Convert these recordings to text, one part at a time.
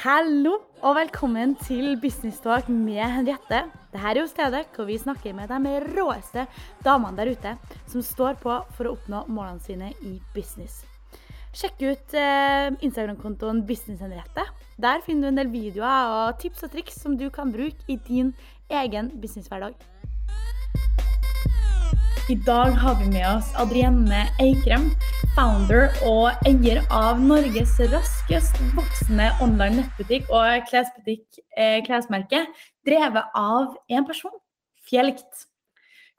Hallo og velkommen til Business Talk med Henriette. Dette er jo stedet hvor vi snakker med de råeste damene der ute som står på for å oppnå målene sine i business. Sjekk ut eh, Instagram-kontoen Business Henriette. Der finner du en del videoer og tips og triks som du kan bruke i din egen businesshverdag. I dag har vi med oss Adrienne Eikrem, founder og eier av Norges raskest voksende online nettbutikk og klesbutikk, eh, klesmerke, drevet av én person, Fjelkt.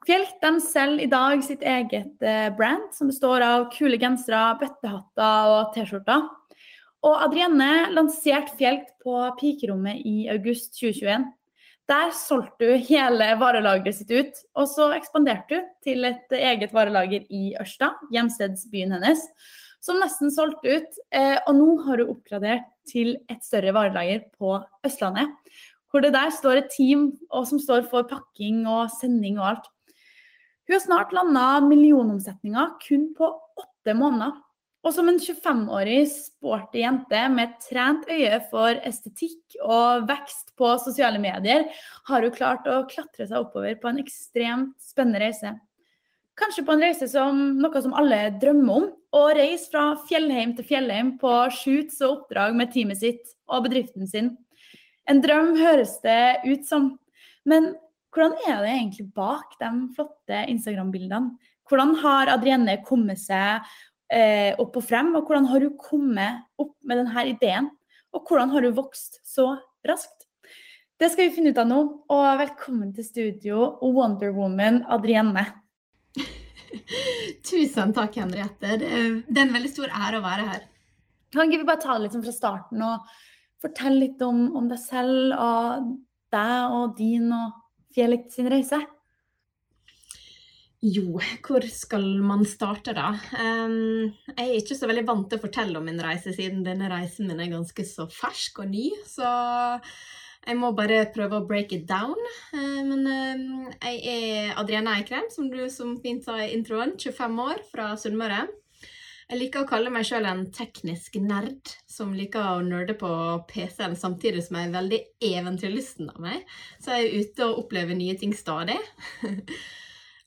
Fjelkt de selger i dag sitt eget eh, brand, som består av kule gensere, bøttehatter og T-skjorter. Og Adrienne lanserte Fjelkt på pikerommet i august 2021. Der solgte hun hele varelageret sitt ut, og så ekspanderte hun til et eget varelager i Ørsta, hjemstedsbyen hennes, som nesten solgte ut. Eh, og nå har hun oppgradert til et større varelager på Østlandet, hvor det der står et team som står for pakking og sending og alt. Hun har snart landa millionomsetninga kun på åtte måneder. Og som en 25-årig sporty jente med trent øye for estetikk og vekst på sosiale medier, har hun klart å klatre seg oppover på en ekstremt spennende reise. Kanskje på en reise som noe som alle drømmer om. Å reise fra fjellheim til fjellheim på shoots og oppdrag med teamet sitt og bedriften sin. En drøm høres det ut som. Men hvordan er det egentlig bak de flotte Instagram-bildene? Hvordan har Adrienne kommet seg eh, opp og frem, og hvordan har hun kommet opp med denne ideen? Og hvordan har hun vokst så raskt? Det skal vi finne ut av nå. Og velkommen til studio, Wonder Woman Adrienne. Tusen takk, Henriette. Det er, en veldig stor ære å være her. Kan vi bare ta det litt sånn fra starten og fortelle litt om, om deg selv og deg og din og Fjellik sin reise? Jo, hvor skal man starte, da? Jeg er ikke så veldig vant til å fortelle om min reise, siden denne reisen min er ganske så fersk og ny. Så jeg må bare prøve å break it down. Uh, men jeg er Adrienne Eikrem, som du som fint sa i introen. 25 år, fra Sunnmøre. Jeg liker å kalle meg sjøl en teknisk nerd som liker å nerde på PC-en samtidig som jeg er veldig eventyrlysten av meg. Så jeg er ute og opplever nye ting stadig.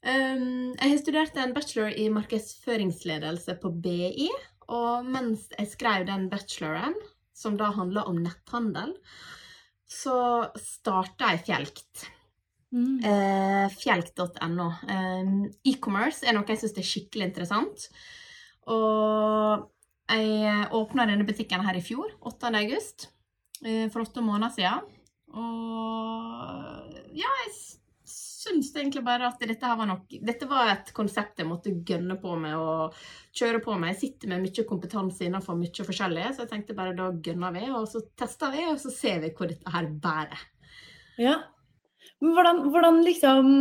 um, jeg har studert en bachelor i markedsføringsledelse på BI, og mens jeg skrev den bacheloren, som da handla om netthandel, så starta jeg Fjelkt. Mm. Uh, Fjelkt.no. Um, E-commerce er noe jeg syns er skikkelig interessant. Og jeg åpna denne butikken her i fjor, 8. august, eh, for åtte måneder siden. Og ja, jeg syns egentlig bare at dette her var nok Dette var et konsept jeg måtte gønne på med og kjøre på med. Jeg sitter med mye kompetanse innenfor mye forskjellig, så jeg tenkte bare da gønner vi, og så tester vi, og så ser vi hvor dette her bærer. Ja. Men hvordan, hvordan liksom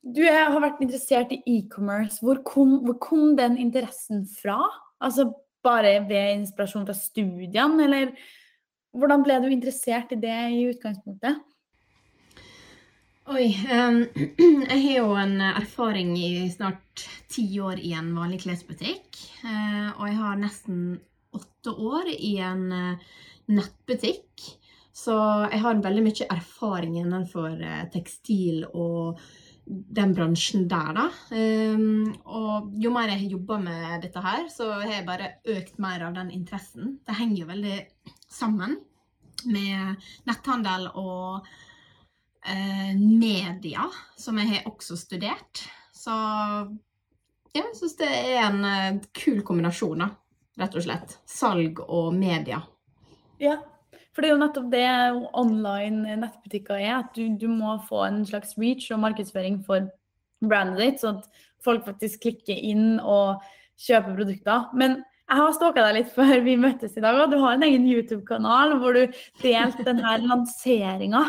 du har vært interessert i e-commerce. Hvor, hvor, kom den interessen fra? Altså bare ved inspirasjon fra studiene, eller hvordan ble du interessert i det i utgangspunktet? Oi. Um, jeg har jo en erfaring i snart ti år i en vanlig klesbutikk. Uh, og jeg har nesten åtte år i en uh, nettbutikk. Så jeg har veldig mye erfaring innenfor uh, tekstil og den bransjen der, da. Um, og jo mer jeg har jobba med dette her, så har jeg bare økt mer av den interessen. Det henger jo veldig sammen med netthandel og uh, media, som jeg har også studert. Så ja, jeg syns det er en uh, kul kombinasjon, da. Rett og slett. Salg og media. Ja, for det er jo nettopp det online nettbutikker er. At du, du, må få en slags reach og markedsføring for brandet ditt, sånn at folk faktisk klikker inn og kjøper produkter. Men jeg har stalka deg litt før vi møttes i dag, og du har en egen YouTube-kanal hvor du delte denne lanseringa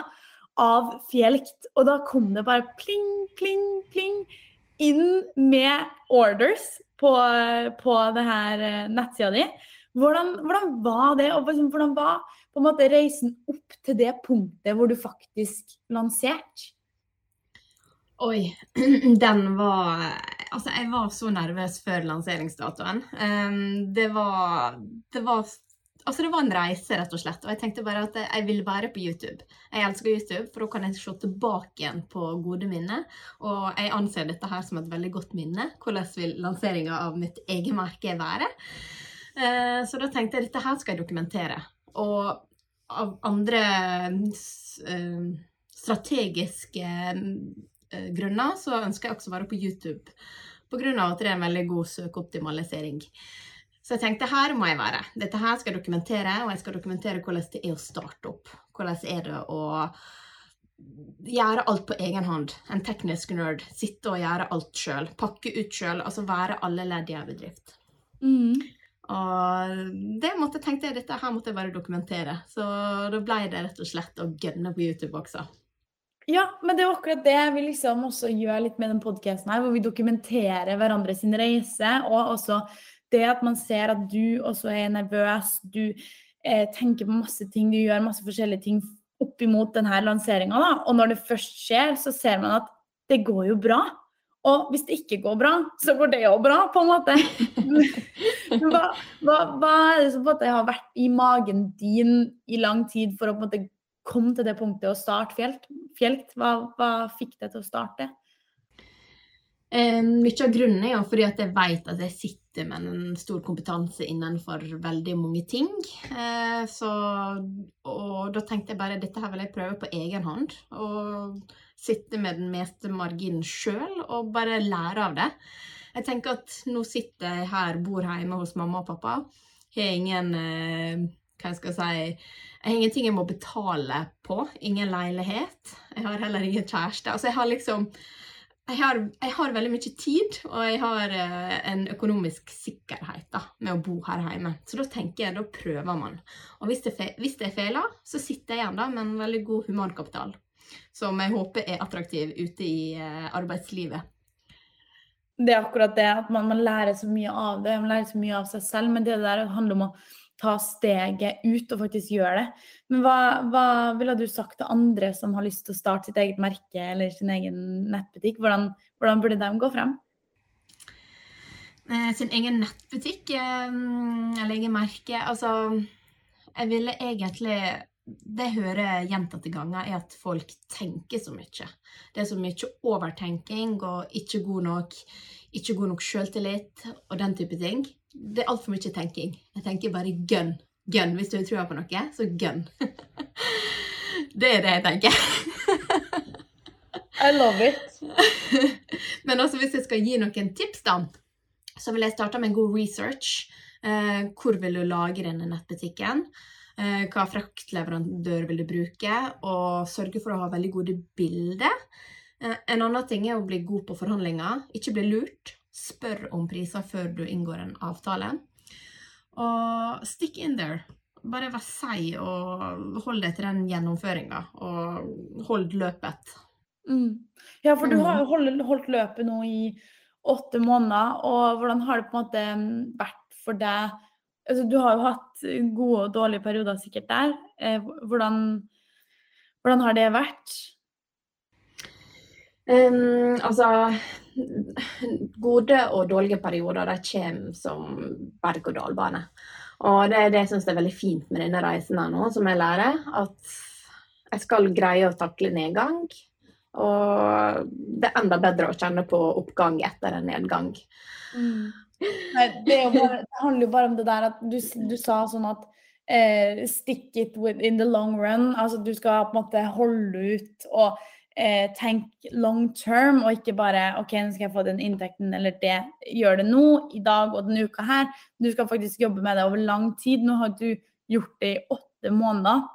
av Fjelkt. Og da kom det bare pling, pling, pling inn med orders på, på det her eh, nettsida di. Hvordan, hvordan, var det, og hvordan var måte reisen opp til det punktet hvor du faktisk lanserte? Oi, den var Altså, jeg var så nervøs før lanseringsdatoen. Um, det var Det var Altså, det var en reise, rett og slett. Og jeg tenkte bare at jeg ville være på YouTube. Jeg elsker YouTube, for da kan jeg se tilbake igjen på gode minner. Og jeg anser dette her som et veldig godt minne. Hvordan vil lanseringa av mitt eget merke være? Eh, så da tenkte jeg dette her skal jeg dokumentere. Og av andre eh, strategiske eh, grunner så ønsker jeg også å være på YouTube. På grunn av at det er en veldig god søkeoptimalisering. Så jeg tenkte her må jeg være. Dette her skal jeg dokumentere, og jeg skal dokumentere hvordan det er å starte opp. Hvordan er det å gjøre alt på egen hånd. En teknisk nerd. Sitte og gjøre alt sjøl. Pakke ut sjøl. Altså være alle ledd i en bedrift. Mm. Og det måtte, tenkte jeg dette her måtte jeg bare dokumentere. Så da ble det rett og slett å gønne på YouTube også. Ja, men det er akkurat det vi liksom også gjør litt med den podkasten her, hvor vi dokumenterer hverandres reise, og også det at man ser at du også er nervøs, du eh, tenker på masse ting, du gjør masse forskjellige ting opp imot denne lanseringa, og når det først skjer, så ser man at det går jo bra. Og hvis det ikke går bra, så går det jo bra, på en måte. hva, hva, hva, er det som på en måte har vært i magen din i lang tid for å på en måte komme til det punktet og starte Fjelt? Fjelt? Hva, hva fikk deg til å starte? Eh, mye av grunnen er jo fordi at jeg vet at jeg sitter med en stor kompetanse innenfor veldig mange ting. Eh, så, og da tenkte jeg bare dette her vil jeg prøve på egen hånd. Og sitte med den meste marginen sjøl og bare lære av det. Jeg tenker at nå sitter jeg her, bor hjemme hos mamma og pappa. Har ingen eh, Hva jeg si Jeg har ingenting jeg må betale på. Ingen leilighet. Jeg har heller ingen kjæreste. Altså, jeg har liksom jeg har, jeg har, veldig mye tid, og jeg har eh, en økonomisk sikkerhet da, med å bo her hjemme. Så da tenker jeg, da prøver man. Og hvis det, hvis det feiler, så sitter jeg igjen da med en veldig god humankapital. Som jeg håper er attraktiv ute i eh, arbeidslivet. Det er akkurat det, at man, man, lærer så mye av det. Man lærer så mye av seg selv. Men det der handler om å ta steget ut og faktisk gjøre det. Men hva, hva ville du sagt til andre som har lyst til å starte sitt eget merke eller sin egen nettbutikk? Hvordan, hvordan burde de gå frem? Eh, sin egen nettbutikk eh, eller egen merke Altså, jeg ville egentlig det jeg hører gjentatte ganger, er at folk tenker så mye. Det er så mye overtenking og ikke god nok, ikke god nok selvtillit og den type ting det er altfor mye tenking. Jeg tenker bare gun. Gun. Hvis du har trua på noe, så gun. det er det jeg tenker. I love it. Men også hvis jeg skal gi noen tips, da, så vil jeg starte med en god research. Eh, hvor vil du lage denne nettbutikken? Eh, hva fraktleverandør vil du bruke? Og sørge for å ha veldig gode bilder. Eh, en annen ting er å bli god på forhandlinger. Ikke bli lurt. Spør om priser før du inngår en avtale. Og stick in there. Bare vær seig og hold deg til den gjennomføringa, og hold løpet. Mm. Ja, for du har jo holdt, løpet nå i åtte måneder, og hvordan har det på en måte vært for deg? Altså, du har jo hatt gode og dårlige perioder sikkert der. Eh, hvordan, hvordan har det vært? Um, altså Gode og dårlige perioder de kommer som berg-og-dal-bane. Og det er det jeg syns er veldig fint med denne reisen her nå, som jeg lærer. At jeg skal greie å takle nedgang. Og det er enda bedre å kjenne på oppgang etter en nedgang. Mm. Nei, det, bare, det, handler jo bare om det der at du, du sa sånn at eh, stick it in the long run. Altså du skal på en måte holde ut og eh, tenk long term, og ikke bare OK, nå skal jeg få den inntekten eller det. Gjør det nå, i dag og denne uka her. Du skal faktisk jobbe med det over lang tid. Nå har du gjort det i åtte måneder.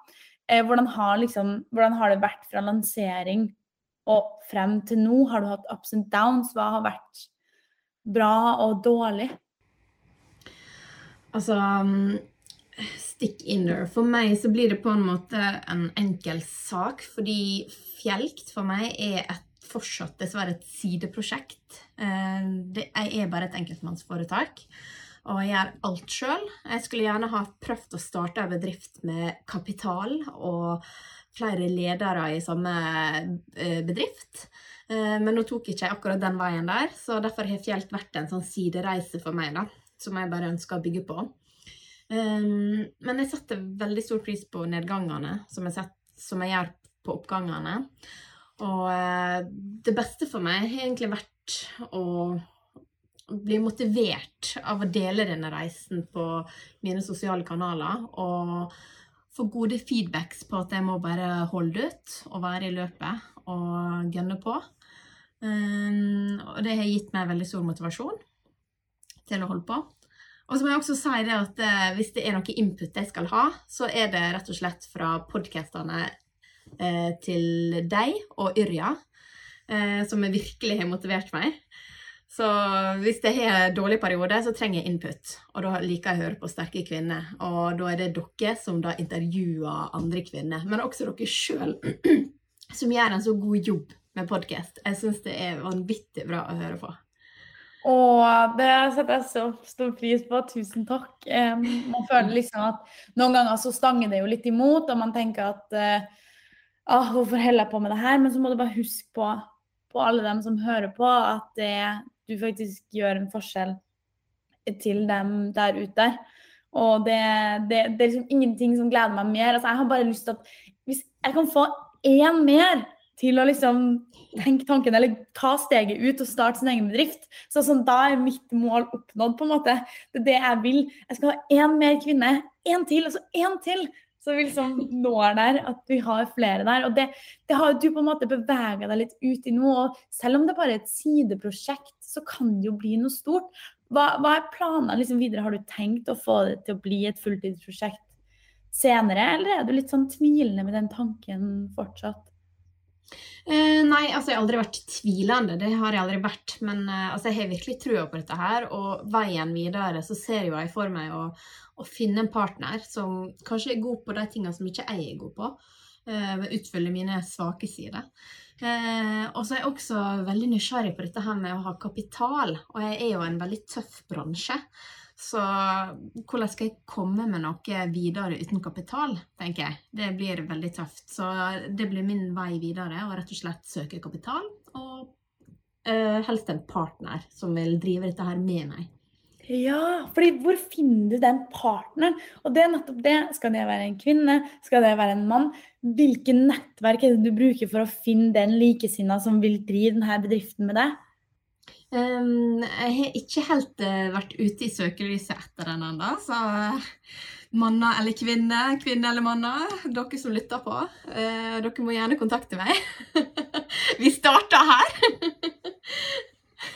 Eh, hvordan, har liksom, hvordan har det vært fra lansering og frem til nå? Har du hatt ups and downs? Hva har vært bra og dårlig? Altså stick inner. For meg så blir det på en måte en enkel sak, fordi Fjelkt for meg er et fortsatt dessverre et sideprosjekt. Eh, jeg er bare et enkeltmannsforetak, og jeg gjør alt sjøl. Jeg skulle gjerne ha prøvd å starte en bedrift med kapital og flere ledere i samme eh, bedrift. Eh, men nå tok jeg ikke akkurat den veien der, så derfor har Fjelt vært en sånn sidereise for meg, da, som jeg bare ønsker å bygge på. Um, men jeg setter veldig stor pris på nedgangene, som jeg, set, som jeg gjør på oppgangene. Og uh, det beste for meg har egentlig vært å bli motivert av å dele denne reisen på mine sosiale kanaler. Og få gode feedbacks på at jeg må bare holde ut og være i løpet og gønne på. Um, og det har gitt meg veldig stor motivasjon til å holde på. Og så må jeg også si det at eh, hvis det er noe input jeg skal ha, så er det rett og slett fra podkastene eh, til deg og Yrja, eh, som virkelig har motivert meg. Så hvis jeg har en dårlig periode, så trenger jeg input. Og da liker jeg å høre på sterke kvinner. Og da er det dere som da intervjuer andre kvinner, men også dere sjøl, som gjør en så god jobb med podkast. Jeg syns det er vanvittig bra å høre på. Og det setter jeg så stor pris på. Tusen takk. man føler liksom at noen ganger så stanger det jo litt imot, og man tenker at ah, hvorfor holder jeg på med det her? Men så må du bare huske på, på alle dem som hører på, at det, du faktisk gjør en forskjell til dem der ute. Og det, det, det er liksom ingenting som gleder meg mer. Altså, jeg har bare lyst til at hvis jeg kan få én mer til å liksom tenke tanken eller ta steget ut og starte sin egen bedrift. Så sånn, da er mitt mål oppnådd, på en måte. Det er det jeg vil. Jeg skal ha én mer kvinne. Én til, og så én til. Så vi liksom når der at vi har flere der. Og det, det har du på en måte bevega deg litt ut i nå. Og selv om det bare er et sideprosjekt, så kan det jo bli noe stort. Hva, hva er planene liksom videre? Har du tenkt å få det til å bli et fulltidsprosjekt senere, eller er du litt sånn tvilende med den tanken fortsatt? Eh, nei, altså jeg har aldri vært tvilende. Det har jeg aldri vært. Men eh, altså, jeg har virkelig trua på dette her. Og veien videre så ser jo jeg for meg å, å, finne en partner som kanskje er god på de tingene som ikke jeg er god på. Eh, utfylle mine svake sider. Eh, og så er jeg også veldig nysgjerrig på dette her med å ha kapital. Og jeg er jo en veldig tøff bransje. Så hvordan skal jeg komme med noe videre uten kapital, tenker jeg. Det blir veldig tøft. Så det blir min vei videre å rett og slett søke kapital, og uh, helst en partner som vil drive dette her med meg. Ja, fordi hvor finner du den partneren? Og det er nettopp det. Skal det være en kvinne? Skal det være en mann? Hvilke nettverk er det du bruker for å finne den likesinna som vil drive denne bedriften med deg? Um, jeg har ikke helt uh, vært ute i søkelyset etter den ennå, så uh, manner eller kvinner, kvinne eller manner, dere som lytter på, uh, dere må gjerne kontakte meg. Vi starter her!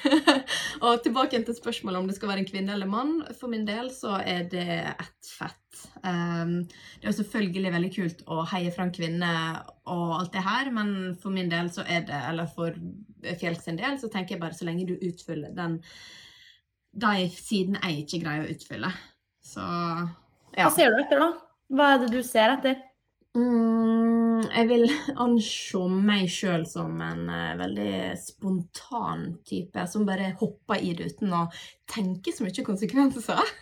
og tilbake til spørsmålet om det skal være en kvinne eller mann. For min del så er det ett fett. Um, det er selvfølgelig veldig kult å heie fram kvinner og alt det her, men for min del så er det, eller for Fjell sin del, så tenker jeg bare så lenge du utfyller den de sidene jeg ikke greier å utfylle. Så ja. Hva ser du etter, da? Hva er det du ser etter? Mm, jeg vil anse meg sjøl som en uh, veldig spontan type som bare hopper i det uten å tenke så mye konsekvenser.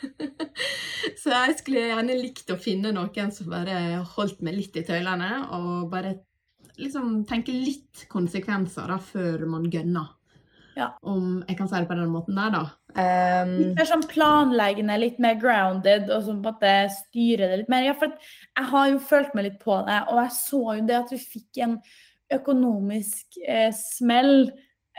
så jeg skulle gjerne likt å finne noen som bare holdt meg litt i tøylene, og bare liksom tenke litt konsekvenser da, før man gønner. Ja. Om jeg kan si det på den måten der, da. Um, litt mer sånn planleggende, litt mer grounded, og så på en måte styrer det litt mer. Ja, for jeg har jo følt meg litt på det, og jeg så jo det at du fikk en økonomisk eh, smell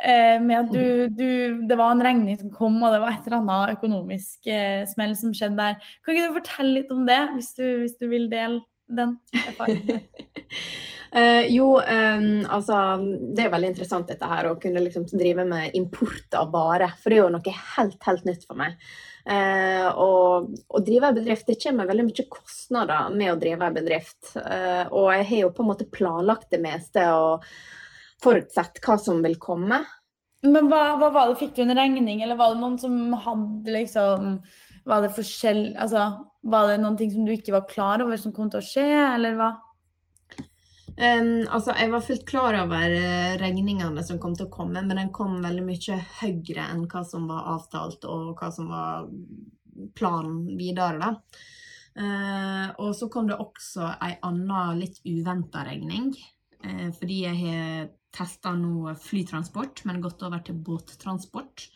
eh, med at du, du, Det var en regning som kom, og det var et eller annet økonomisk eh, smell som skjedde der. Kan ikke du fortelle litt om det, hvis du, hvis du vil dele den erfaringen? Uh, jo, um, altså Det er veldig interessant dette her, å kunne liksom drive med import av varer. For det er jo noe helt, helt nytt for meg. Uh, og å drive en bedrift Det kommer veldig mye kostnader med å drive en bedrift. Uh, og jeg har jo på en måte planlagt det meste og forutsett hva som vil komme. Men hva, hva var det, Fikk du en regning, eller var det noen som hadde liksom Var det forskjell Altså, var det noen ting som du ikke var klar over som kom til å skje, eller hva? Um, altså, jeg var fullt klar over uh, regningene som kom til å komme, men den kom veldig mye høyere enn hva som var avtalt, og hva som var planen videre, da. Uh, og så kom det også ei anna litt uventa regning, uh, fordi jeg har testa nå flytransport, men gått over til båttransport.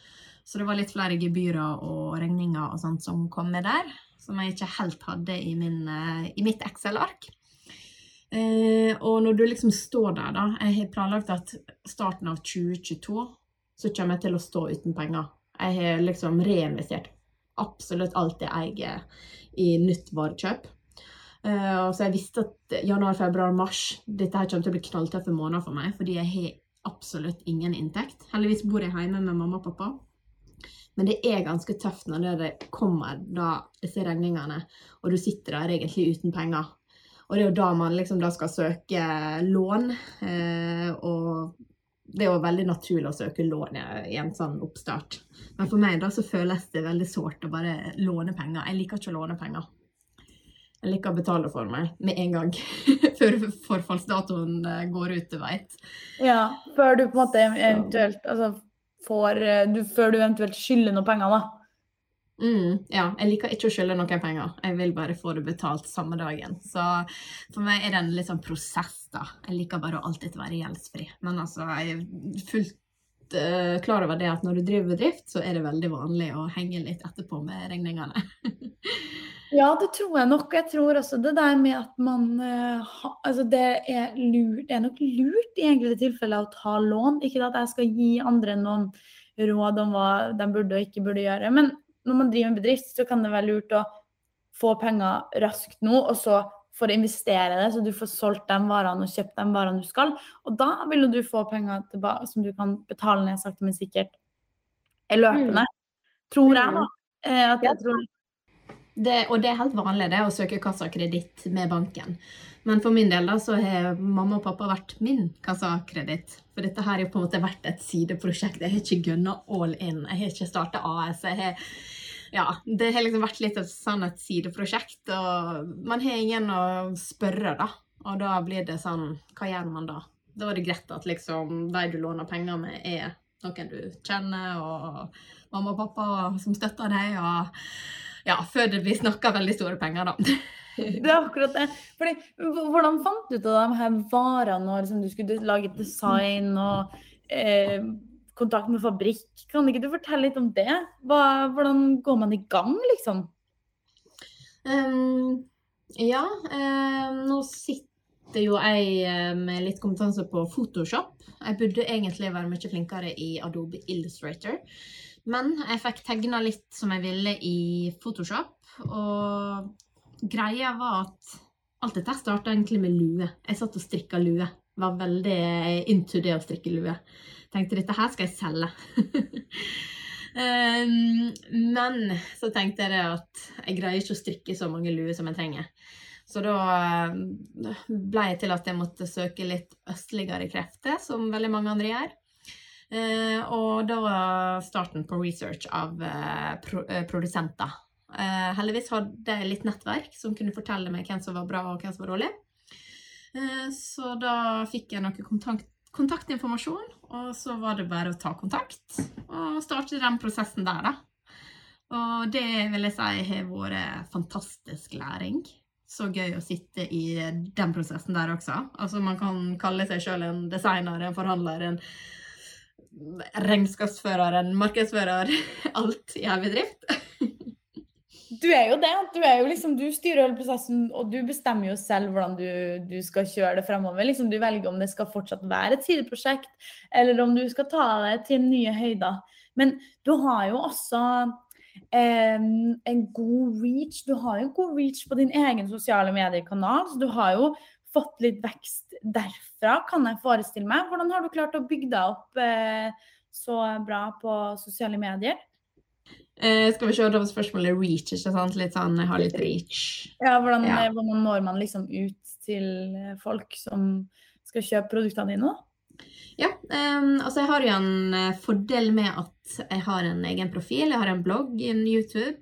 Så det var litt flere gebyrer og regninger og sånt som kom med der, som jeg ikke helt hadde i, min, uh, i mitt Excel-ark. Eh, og når du liksom står der, da Jeg har planlagt at starten av 2022 så kommer jeg til å stå uten penger. Jeg har liksom reinvestert absolutt alt jeg eier i nytt varekjøp. Og så jeg visste at januar, februar, mars dette her kommer til å bli knalltøffe måneder for meg, fordi jeg har absolutt ingen inntekt. Heldigvis bor jeg hjemme med mamma og pappa. Men det er ganske tøft når det kommer da, disse regningene, og du sitter der egentlig uten penger. Og det er jo da man liksom da skal søke lån. Uh, og det er jo veldig naturlig å søke lån i en sånn oppstart. Men for meg da så føles det veldig sårt å bare låne penger. Jeg liker ikke å låne penger. Jeg liker å betale for meg med en gang. før forfallsdatoen eh, går ut, du veit. Ja, før du på en måte eventuelt altså, får eh, du, Før du eventuelt skylder noe penger, da. Mm, ja, jeg liker ikke å skylde noen penger. Jeg vil bare få det betalt samme dagen. Så for meg er det en litt sånn prosess, da. Jeg liker bare å alltid være gjeldsfri. Men altså, jeg er fullt uh, klar over det at når du driver bedrift, så er det veldig vanlig å henge litt etterpå med regningene. Ja, det tror jeg nok. Jeg tror også det der med at man uh, ha, Altså, det er, lurt, det er nok lurt i enkelte tilfeller å ta lån. Ikke at jeg skal gi andre noen råd om hva de burde og ikke burde gjøre. Men når man driver en bedrift, så kan det være lurt å få penger raskt nå, og så for å investere det, så du får solgt de varene og kjøpt de varene du skal. Og da vil du få penger tilbake som du kan betale ned sakte, men sikkert løpende. Mm. Tror jeg, da. Eh, at jeg tror det, og det er helt vanlig det å søke kassakreditt med banken. Men for min del da, så har mamma og pappa vært min kassakreditt. For dette her har på en måte vært et sideprosjekt. Jeg har ikke gunna all in. Jeg har ikke starta AS. Jeg har, ja, det har liksom vært litt sånn et sideprosjekt. Og man har ingen å spørre, da. Og da blir det sånn Hva gjør man da? Da er det greit at liksom de du låner penger med, er noen du kjenner, og mamma og pappa som støtter deg. og ja, før det blir snakka veldig store penger, da. Det er akkurat det. Fordi, hvordan fant du ut av de her varene når liksom, du skulle lage design og eh, kontakt med fabrikk? Kan ikke du fortelle litt om det? Hva, hvordan går man i gang, liksom? Um, ja, um, nå sitter jo jeg eh, med litt kompetanse på Photoshop. Jeg burde egentlig være mye flinkere i Adobe Illustrator. Men jeg fikk tegna litt som jeg ville i Photoshop, og greia var at alt dette starta egentlig med lue. Jeg satt og strikka lue. Var veldig into det å strikke lue. Tenkte dette her skal jeg selge. um, men så tenkte jeg at jeg greier ikke å strikke så mange luer som jeg trenger. Så da ble jeg til at jeg måtte søke litt østligere krefter, som veldig mange andre gjør. Eh, og da var starten på research av eh, eh, produsenter. heldigvis hadde jeg litt nettverk som kunne fortelle meg hvem som var bra og hvem som var dårlig. så da fikk jeg noen kontakt, kontaktinformasjon, og så var det bare å ta kontakt og starte den prosessen der, da. Og det vil jeg si har vært fantastisk læring. Så gøy å sitte i den prosessen der også. Altså Man kan kalle seg sjøl en designer, en forhandler, en regnskapsfører, en markedsfører, alt i ei bedrift. Du er jo det. Du, er jo liksom, du styrer hele prosessen, og du bestemmer jo selv hvordan du, du skal kjøre det fremover. Liksom, du velger om det skal fortsatt være et sideprosjekt, eller om du skal ta det til nye høyder. Men du har jo også eh, en god reach. Du har jo god reach på din egen sosiale medier-kanal. så Du har jo fått litt vekst derfra, kan jeg forestille meg. Hvordan har du klart å bygge deg opp eh, så bra på sosiale medier? Eh, skal vi se, da var spørsmålet reach, ikke sant? Litt sånn, jeg har litt reach. Ja, hvordan, ja. Eh, hvordan når man liksom ut til eh, folk som skal kjøpe produktene dine? Ja, um, altså jeg har jo en eh, fordel med at jeg har en egen profil, jeg har en blogg, en YouTube.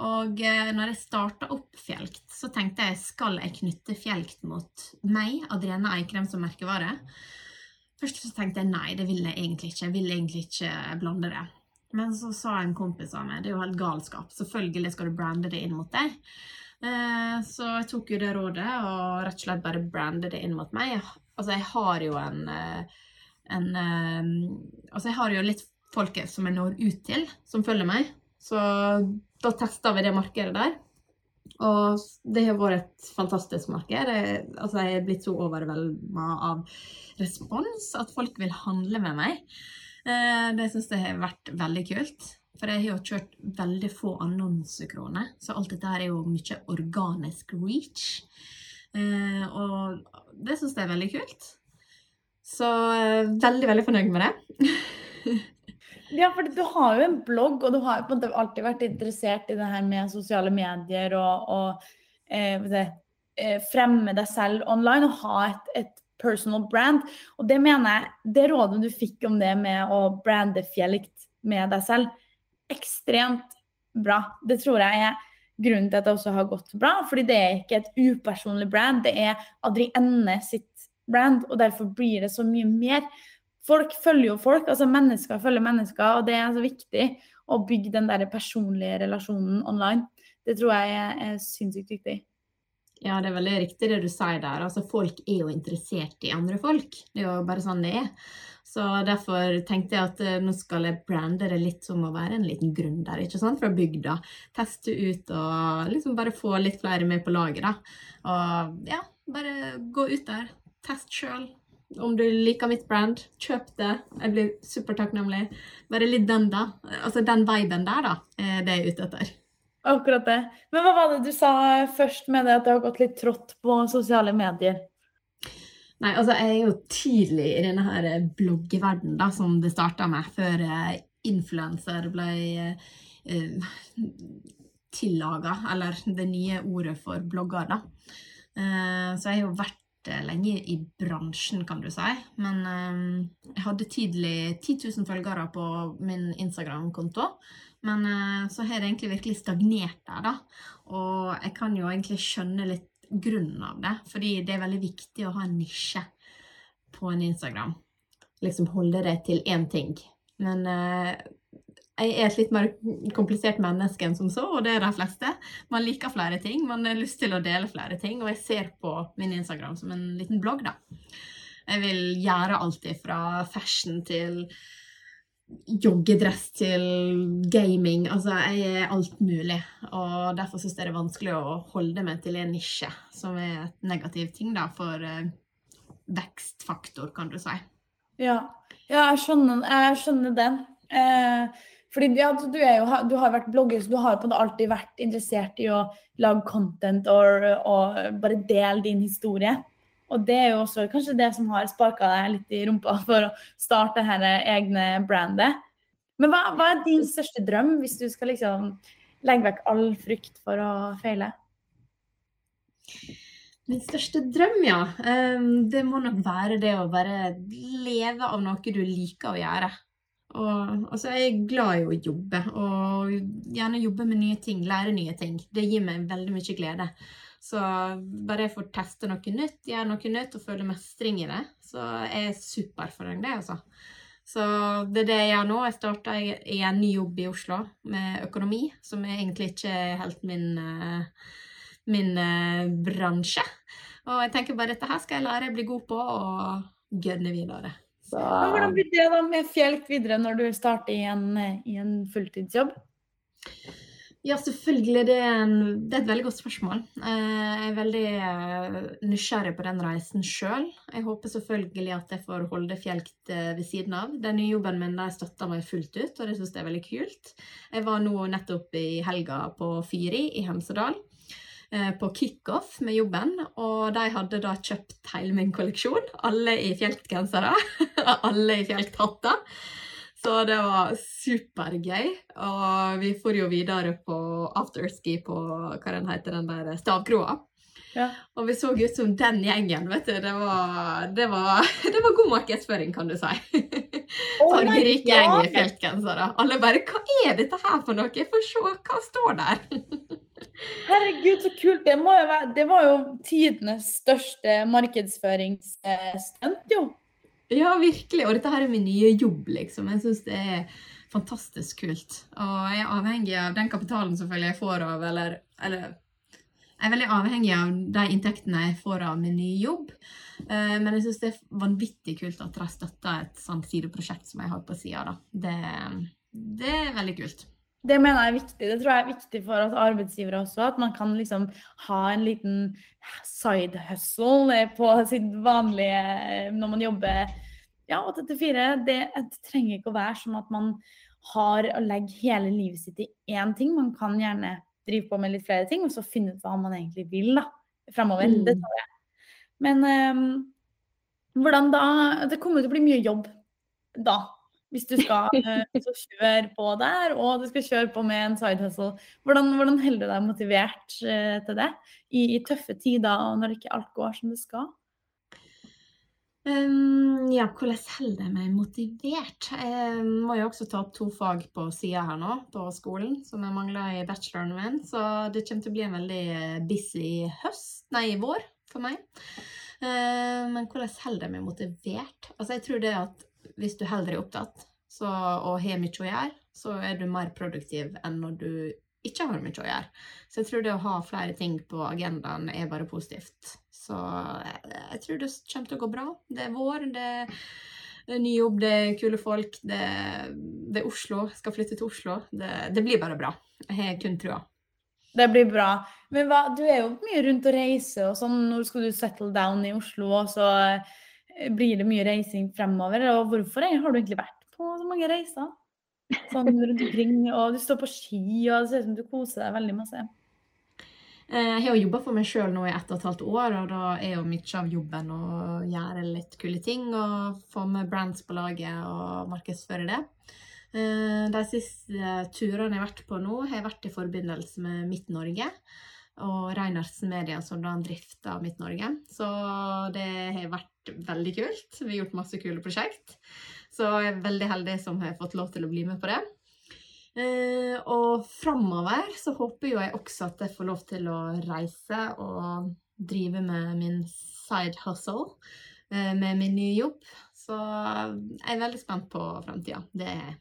Og når jeg starta opp Fjelkt, så tenkte jeg skal jeg knytte Fjelkt mot meg, Adrene Eikrem, som merkevare? Først så tenkte jeg nei, det vil jeg egentlig ikke. Jeg vil egentlig ikke blande det. Men så sa en kompis av meg det er jo helt galskap. Selvfølgelig skal du brande det inn mot deg. Eh, så jeg tok jo det rådet og rett og slett bare brande det inn mot meg. Altså, jeg har jo en, eh, en Altså, jeg har jo litt folk som jeg når ut til, som følger meg. Så da testa vi det markedet der. Og det har vært et fantastisk marked. Altså, jeg er blitt så overvelda av respons at folk vil handle med meg. Eh, det syns jeg har vært veldig kult. For jeg har jo kjørt veldig få annonsekroner, så alt dette her er jo mye organisk reach. Eh, og det syns jeg er veldig kult. Så eh, veldig, veldig fornøyd med det. ja, for du har jo en blogg, og du har på en måte alltid vært interessert i det her med sosiale medier og, og eh, fremme deg selv online og ha et, et, personal brand. Og det mener jeg, det rådet du fikk om det med å brande fjellikt med deg selv, ekstremt bra. Det tror jeg er grunnen til at det også har gått bra. Fordi det er ikke et upersonlig brand, det er Adrienne sitt brand. Og derfor blir det så mye mer. Folk følger jo folk, altså mennesker følger mennesker, og det er så viktig å bygge den der personlige relasjonen online. Det tror jeg er sinnssykt viktig. Ja, det er veldig riktig det du sier der. Altså, folk er jo interessert i andre folk. Det er jo bare sånn det er. Så derfor tenkte jeg at uh, nå skal jeg brande det litt som å være en liten gründer ikke sant, fra bygda. Teste ut og liksom bare få litt flere med på laget, da. Og ja, bare gå ut der. Test sjøl. Om du liker mitt brand, kjøp det. Jeg blir supertakknemlig. Bare litt den, da. Altså den viben der, da, er det jeg er ute etter. Akkurat det. Men hva var det du sa først med det at det har gått litt trått på sosiale medier? Nei, altså jeg er jo tidlig i denne her bloggeverdenen, da, som det starta med, før eh, influenser ble eh, tillaga, eller det nye ordet for blogger, da. Eh, så jeg har jo vært eh, lenge i bransjen, kan du si. Men eh, jeg hadde tidlig 10 000 følgere på min Instagram-konto. Men eh, så har det egentlig virkelig stagnert der, da. Og jeg kan jo egentlig skjønne litt grunnen av det. Fordi det er veldig viktig å ha en nisje på en Instagram. Liksom holde det til én ting. Men uh, jeg er et litt mer komplisert menneske enn som så, og det er de fleste. Man liker flere ting, man har lyst til å dele flere ting, og jeg ser på min Instagram som en liten blogg, da. Jeg vil gjøre alt fra fashion til joggedress til gaming. Altså, jeg er alt mulig. Og derfor syns jeg det er vanskelig å holde meg til en nisje, som er et negativ ting da, for uh, vekstfaktor, kan du si. Ja, ja jeg, skjønner, jeg skjønner den. Eh, fordi ja, du, jo, du, har vært blogger, så du har på måte alltid vært interessert i å lage content og, og bare dele din historie. Og det er jo også kanskje det som har sparka deg litt i rumpa for å starte dette egne brandet. Men hva, hva, er din største drøm, hvis du skal liksom legge vekk all frykt for å feile? Min største drøm, ja. Ehm, det må nok være det å bare leve av noe du liker å gjøre. Og altså, jeg er glad i å jobbe, og gjerne jobbe med nye ting, lære nye ting. Det gir meg veldig mye glede. Så bare jeg får teste noe nytt, gjøre noe nytt og føle mestring i det, så er jeg superfornøyd, det, altså. Så det er det jeg gjør nå. Jeg starta i en ny jobb i Oslo med økonomi, som er egentlig ikke helt min, eh, min uh, bransje. Og jeg tenker bare dette her skal jeg lære, jeg bli god på, og gønne videre. Så... Hvordan blir det da med Fjelk videre når du starter i en, i en fulltidsjobb? Ja, selvfølgelig. Det er, en, det er, et veldig godt spørsmål. Eh, jeg er veldig eh, nysgjerrig på den reisen sjøl. Jeg håper selvfølgelig at jeg får holde Fjelkt eh, ved siden av. Den nye jobben min der støtter meg fullt ut, og det syns jeg er veldig kult. Jeg var nå nettopp i helga på Fyri i Hemsedal på kickoff med jobben, og de hadde da kjøpt hele min kolleksjon. Alle i Fjelkt-gensere. alle i Fjelkt-hatter. Så det var supergøy. Og vi for jo videre på afterski på hva den heter, den der stavkroa. Ja. Og vi så ut som den gjengen, vet du. Det var, det var, det var god markedsføring, kan du si. Oh Fargerik gjeng i feltgensere. Alle bare 'Hva er dette her for noe? Får se hva står der'. Herregud, så kult. Det, være, det var jo tidenes største markedsføringsstunt, jo. Ja, virkelig. Og dette her er min nye jobb, liksom. Jeg syns det er fantastisk kult. Og jeg er avhengig av den kapitalen selvfølgelig jeg får av, eller, eller jeg er veldig avhengig av de inntektene jeg får av min nye jobb. Eh, men jeg syns det er vanvittig kult at de støtter et sånt sideprosjekt som jeg har på sida. Det, det er veldig kult. Det mener jeg er viktig. Det tror jeg er viktig for oss arbeidsgivere også. At man kan liksom ha en liten side hustle på sitt vanlige Når man jobber ja, 8 til 4. Det, det trenger ikke å være sånn at man har å legge hele livet sitt i én ting. Man kan gjerne drive på med litt flere ting, og så finne ut hva man egentlig vil da, fremover. Mm. Det tror jeg. Men um, hvordan da Det kommer til å bli mye jobb da. Hvis du skal uh, kjøre på der, og du skal kjøre på med en side hustle. Hvordan, hvordan holder du deg motivert uh, til det I, I, tøffe tider og når ikke alt går som det skal? Um, ja, hvordan holder jeg meg motivert? Jeg må jo også ta opp to fag på sida her nå, på skolen, som jeg mangler i bacheloren min. Så det kommer til å bli en veldig eh, busy høst, nei, vår for meg. Uh, men hvordan holder jeg meg motivert? Altså, jeg tror det at hvis du heller er opptatt så, og har mye å gjøre, så er du mer produktiv enn når du ikke har mye å gjøre. Så jeg tror det å ha flere ting på agendaen er bare positivt. Så jeg, jeg tror det kommer til å gå bra. Det er vår, det er ny jobb, det er kule folk, det, det er Oslo. Skal flytte til Oslo. Det, det blir bare bra. Jeg har kun trua. Det blir bra. Men hva, du er jo mye rundt og reiser og sånn. Når skal du settle down i Oslo, og så blir det mye reising fremover? Og hvorfor har du egentlig vært på så mange reiser? Sånn rundt omkring, og du står på ski, og det ser ut som du koser deg veldig masse. Eh, jeg har jo jobba for meg sjøl nå i ett og et halvt år, og da er jo mye av jobben å gjøre litt kule ting og få med brands på laget og markedsføre det. Eh, de siste turene jeg har vært på nå, har jeg vært i forbindelse med Midt-Norge og Reiners Media, som da drifter Midt-Norge. Så det har vært veldig kult. Vi har gjort masse kule prosjekt. Så jeg er veldig heldig som har fått lov til å bli med på det. Eh, og framover så håper jo jeg også at jeg får lov til å reise og drive med min side hustle eh, med min nye jobb. Så jeg er veldig spent på framtida. Det er jeg.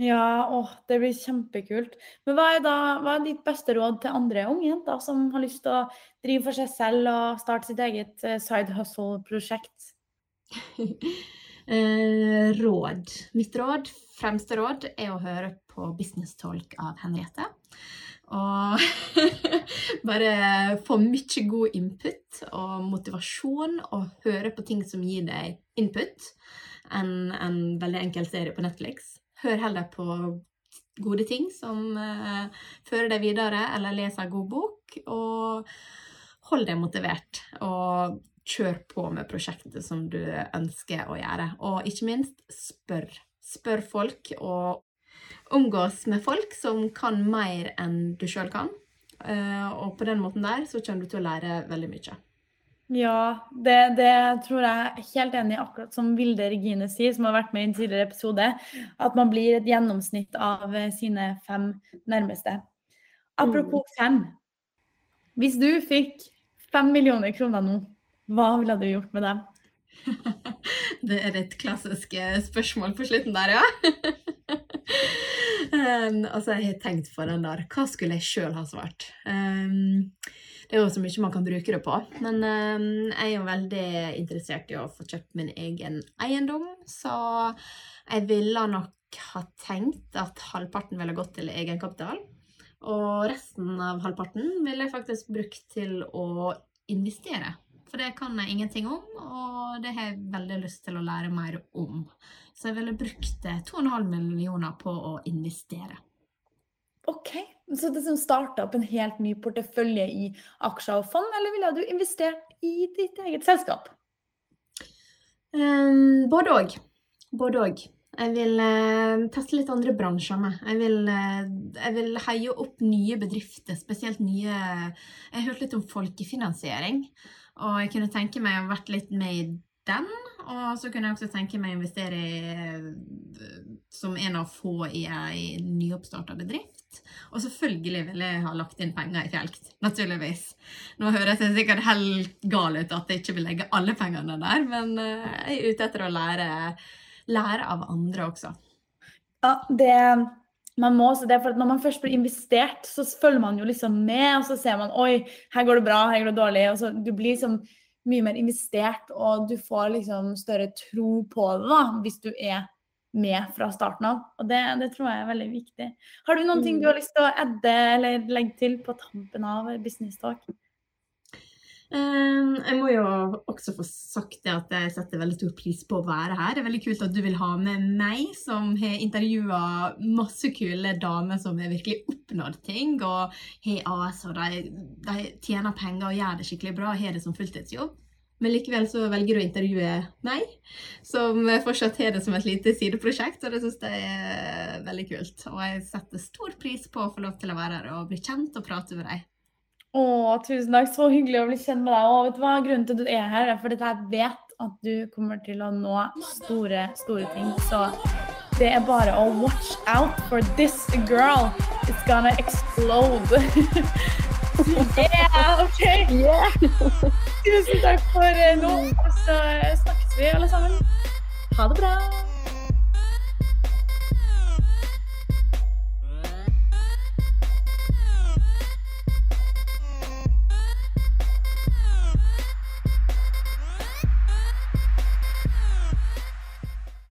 Ja, åh, det blir kjempekult. Men hva er, da, hva er ditt beste råd til andre unge jenter som har lyst til å drive for seg selv og starte sitt eget eh, side hustle-prosjekt? Eh, råd. Mitt råd, fremste råd, er å høre på Business Talk av Henriette. Og bare få mye god input og motivasjon, og høre på ting som gir deg input, enn en veldig enkel serie på Netflix. Hør heller på gode ting som uh, fører deg videre, eller les en god bok, og hold deg motivert. Og kjør på med prosjektet som du ønsker å gjøre. Og ikke minst, spør. Spør folk, og omgås med folk som kan mer enn du sjøl kan. Eh, og på den måten der så kommer du til å lære veldig mye. Ja, det, det, tror jeg er helt enig i, akkurat som Vilde Regine sier, som har vært med i en tidligere episode, at man blir et gjennomsnitt av sine fem nærmeste. Apropos mm. fem. Hvis du fikk fem millioner kroner nå, hva ville du gjort med dem? det er et klassisk eh, spørsmål på slutten der, ja. um, altså, jeg har tenkt på den der Hva skulle jeg sjøl ha svart? Um, er jo så mye man kan bruke det på. Men um, jeg er jo veldig interessert i å få kjøpt min egen eiendom, så jeg ville nok ha tenkt at halvparten ville gått til egenkapital. Og resten av halvparten ville jeg faktisk brukt til å investere for det kan jeg ingenting om, og det har jeg veldig lyst til å lære mer om. Så jeg ville brukt 2,5 millioner på å investere. OK. Så det som starta opp en helt ny portefølje i aksjer og fond, eller ville du investert i ditt eget selskap? Um, både òg. Både òg. Jeg vil uh, teste litt andre bransjer med. Jeg vil, uh, jeg vil, heie opp nye bedrifter, spesielt nye Jeg har hørt litt om folkefinansiering. Og jeg kunne tenke meg å vært litt med i den. Og så kunne jeg også tenke meg å investere i, som en av få i ei nyoppstarta bedrift. Og selvfølgelig ville jeg ha lagt inn penger i Fjelkt. Naturligvis. Nå høres jeg sikkert helt gal ut at jeg ikke vil legge alle pengene der, men eh, jeg er ute etter å lære, lære av andre også. Ja, det man må også det, for Når man først blir investert, så følger man jo liksom med, og så ser man oi, her går det bra, her går det dårlig. og så Du blir liksom mye mer investert, og du får liksom større tro på det da, hvis du er med fra starten av. Og det, det tror jeg er veldig viktig. Har du noen ting du har lyst til å edde eller legge til på tampen av Business Talk? Ehm, jeg må jo også få sagt det at jeg setter veldig stor pris på å være her. Det er veldig kult at du vil ha med meg, som har intervjua masse kule damer som har virkelig oppnådd ting, og har AS, og de, de, tjener penger og gjør det skikkelig bra, og har det som fulltidsjobb. Men likevel så velger du å intervjue meg, som fortsatt har det som et lite sideprosjekt, og det syns jeg er veldig kult. Og jeg setter stor pris på å få lov til å være her og bli kjent og prate med deg. Å, tusen takk. Så hyggelig å bli kjent med deg. Og vet du hva? Grunnen til at du er her, er fordi jeg vet at du kommer til å nå store, store ting. Så det er bare å watch out for this girl. It's gonna explode. yeah, OK. Yeah. Tusen takk for nå. Og så snakkes vi alle sammen. Ha det bra.